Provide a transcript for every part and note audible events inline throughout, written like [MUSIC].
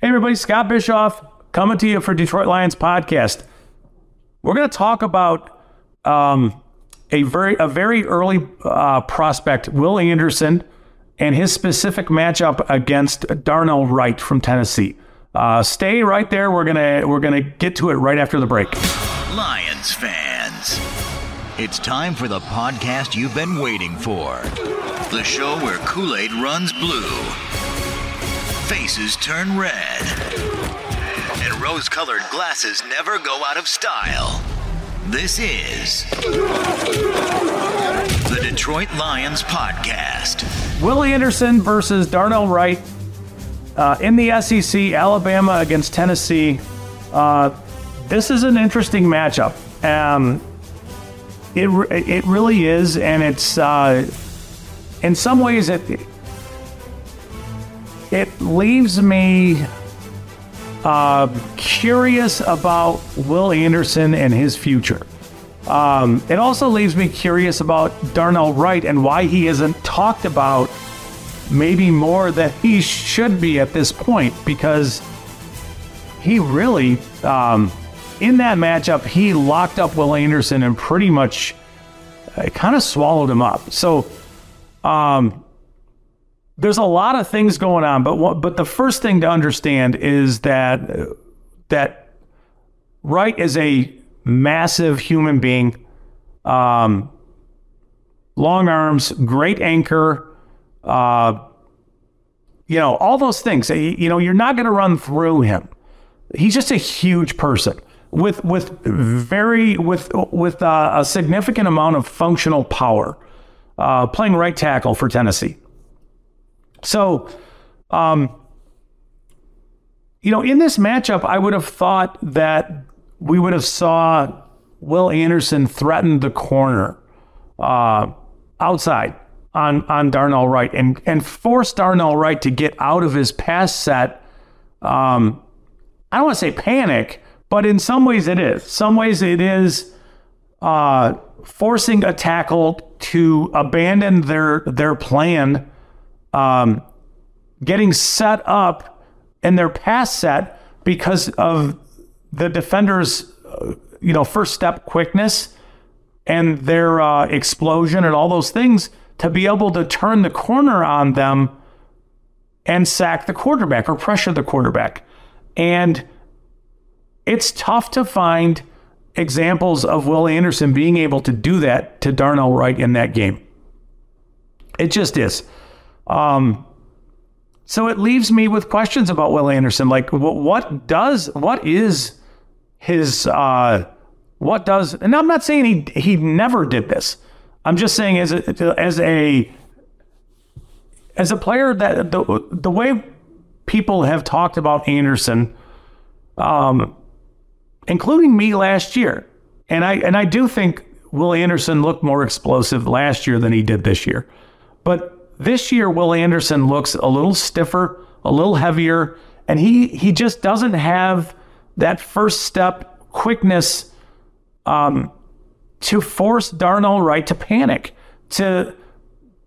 Hey, everybody, Scott Bischoff coming to you for Detroit Lions podcast. We're going to talk about um, a very a very early uh, prospect, Will Anderson, and his specific matchup against Darnell Wright from Tennessee. Uh, stay right there. We're gonna we're gonna get to it right after the break. Lions fans, it's time for the podcast you've been waiting for. The show where Kool Aid runs blue, faces turn red, and rose colored glasses never go out of style. This is the Detroit Lions Podcast. Willie Anderson versus Darnell Wright uh, in the SEC, Alabama against Tennessee. Uh, this is an interesting matchup. Um, it it really is, and it's uh, in some ways it it leaves me uh, curious about Will Anderson and his future. Um, it also leaves me curious about Darnell Wright and why he isn't talked about maybe more than he should be at this point because he really, um, in that matchup, he locked up Will Anderson and pretty much uh, kind of swallowed him up. So, um, there's a lot of things going on, but what, but the first thing to understand is that that Wright is a massive human being, um, long arms, great anchor, uh, you know all those things. You know you're not going to run through him. He's just a huge person with with very with with uh, a significant amount of functional power, uh, playing right tackle for Tennessee. So, um, you know, in this matchup, I would have thought that we would have saw Will Anderson threaten the corner uh, outside on on Darnell Wright and and force Darnell Wright to get out of his pass set. Um, I don't want to say panic, but in some ways it is. Some ways it is uh, forcing a tackle to abandon their their plan um, getting set up in their pass set because of the defender's, you know, first step quickness and their uh, explosion and all those things to be able to turn the corner on them and sack the quarterback or pressure the quarterback. And it's tough to find examples of Will Anderson being able to do that to Darnell Wright in that game. It just is. Um, so it leaves me with questions about Will Anderson. Like, what, does, what is his, uh, what does, and I'm not saying he he never did this. I'm just saying as a, as a as a player that the the way people have talked about Anderson, um, including me last year, and I and I do think Will Anderson looked more explosive last year than he did this year, but this year, Will Anderson looks a little stiffer, a little heavier, and he he just doesn't have that first step quickness um, to force Darnell Wright to panic, to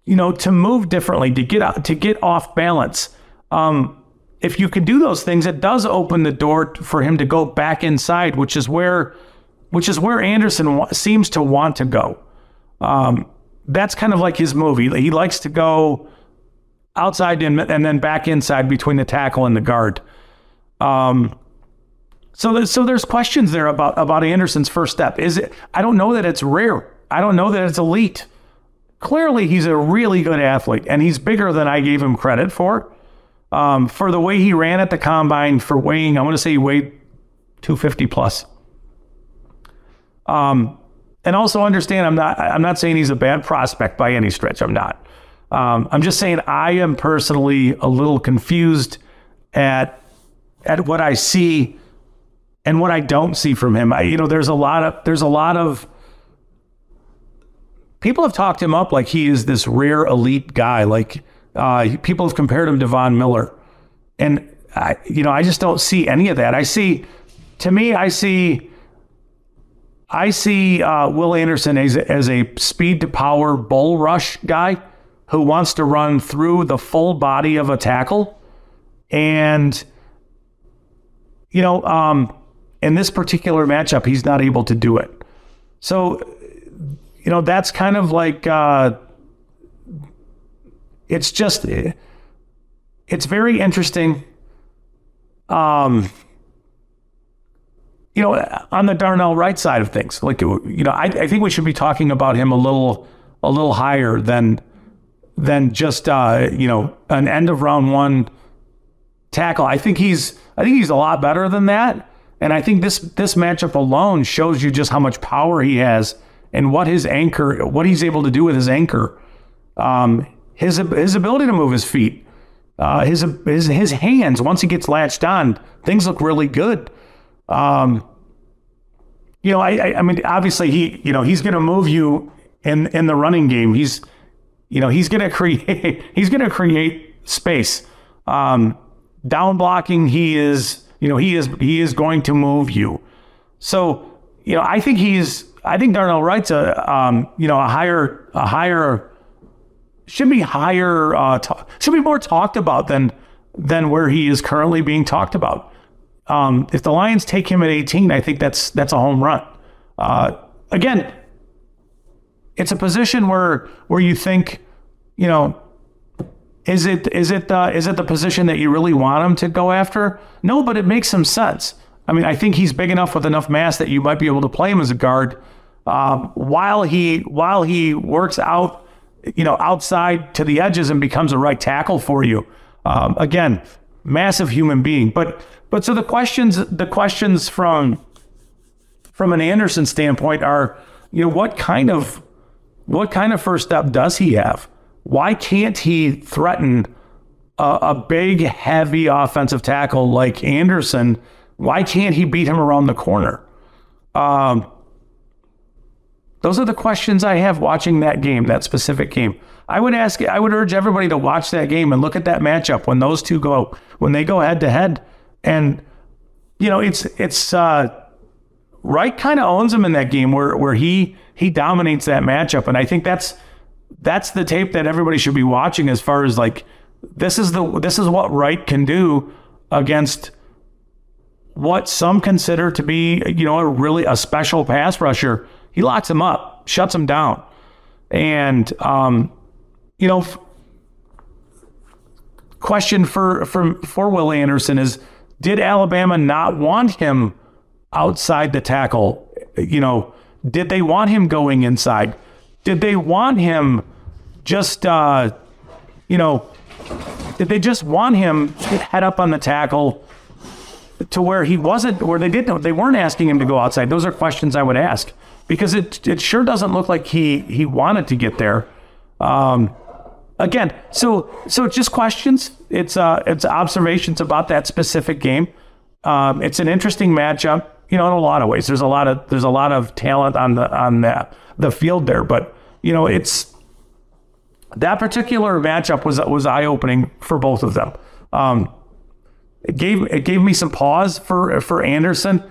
you know, to move differently, to get out, to get off balance. Um, if you can do those things, it does open the door for him to go back inside, which is where, which is where Anderson seems to want to go. Um, that's kind of like his movie. He likes to go outside and, and then back inside between the tackle and the guard. Um, so so there's questions there about about Anderson's first step. Is it? I don't know that it's rare. I don't know that it's elite. Clearly, he's a really good athlete, and he's bigger than I gave him credit for. Um, for the way he ran at the combine, for weighing, I want to say he weighed 250 plus. Um, and also understand I'm not I'm not saying he's a bad prospect by any stretch. I'm not. Um, I'm just saying I am personally a little confused at at what I see and what I don't see from him. I, you know, there's a lot of there's a lot of people have talked him up like he is this rare elite guy. Like uh, people have compared him to Von Miller, and I, you know, I just don't see any of that. I see, to me, I see I see uh, Will Anderson as, as a speed to power bull rush guy who wants to run through the full body of a tackle and you know, um, in this particular matchup, he's not able to do it. So, you know, that's kind of like uh, it's just it's very interesting. Um, you know, on the Darnell Wright side of things, like you know, I, I think we should be talking about him a little a little higher than than just uh, you know an end of round one tackle. I think he's I think he's a lot better than that, and I think this this matchup alone shows you just how much power he has and what his anchor, what he's able to do with his anchor, um, his his ability to move his feet, uh, his his his hands. Once he gets latched on, things look really good. Um, you know, I, I, mean, obviously he, you know, he's going to move you in in the running game. He's, you know, he's going to create [LAUGHS] he's going to create space. Um, down blocking, he is, you know, he is he is going to move you. So, you know, I think he's I think Darnell Wright's a um, you know a higher a higher should be higher uh, t- should be more talked about than than where he is currently being talked about. Um, if the Lions take him at 18, I think that's that's a home run. Uh, again, it's a position where where you think, you know, is it is it uh, is it the position that you really want him to go after? No, but it makes some sense. I mean, I think he's big enough with enough mass that you might be able to play him as a guard um, while he while he works out, you know, outside to the edges and becomes a right tackle for you. Um, again, massive human being, but but so the questions the questions from from an Anderson standpoint are, you know, what kind of what kind of first step does he have? Why can't he threaten a, a big, heavy offensive tackle like Anderson? Why can't he beat him around the corner? Um, those are the questions I have watching that game, that specific game. I would ask, I would urge everybody to watch that game and look at that matchup when those two go, when they go head to head. And, you know, it's, it's, uh, Wright kind of owns him in that game where, where he, he dominates that matchup. And I think that's, that's the tape that everybody should be watching as far as like, this is the, this is what Wright can do against what some consider to be, you know, a really a special pass rusher. He locks him up, shuts him down. And, um, you know, question for, for, for Will Anderson is did Alabama not want him outside the tackle? You know, did they want him going inside? Did they want him just, uh, you know, did they just want him head up on the tackle to where he wasn't, where they didn't, they weren't asking him to go outside? Those are questions I would ask because it it sure doesn't look like he he wanted to get there. Um, again, so so just questions. It's uh it's observations about that specific game. Um, it's an interesting matchup, you know, in a lot of ways. There's a lot of there's a lot of talent on the on the the field there, but you know, it's that particular matchup was was eye opening for both of them. Um, it gave it gave me some pause for for Anderson,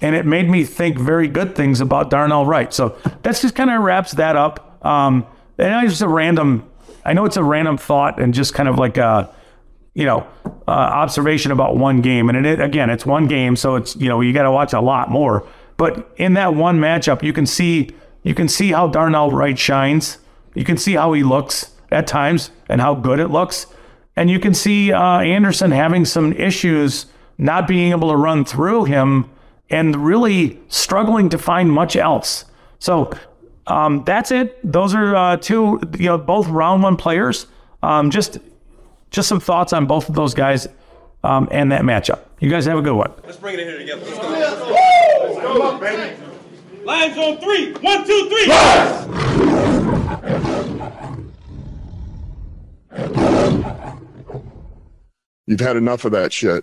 and it made me think very good things about Darnell Wright. So that's just kind of wraps that up. Um, and it's just a random I know it's a random thought and just kind of like a, you know, uh, observation about one game. And it, again, it's one game, so it's you know you got to watch a lot more. But in that one matchup, you can see you can see how Darnell Wright shines. You can see how he looks at times and how good it looks. And you can see uh, Anderson having some issues not being able to run through him and really struggling to find much else. So um, that's it. Those are uh, two, you know, both round one players. Um, just, just some thoughts on both of those guys um, and that matchup. You guys have a good one. Let's bring it in here together. Let's go. Let's go, up, baby. Lions on three. One, two, three. You've had enough of that shit.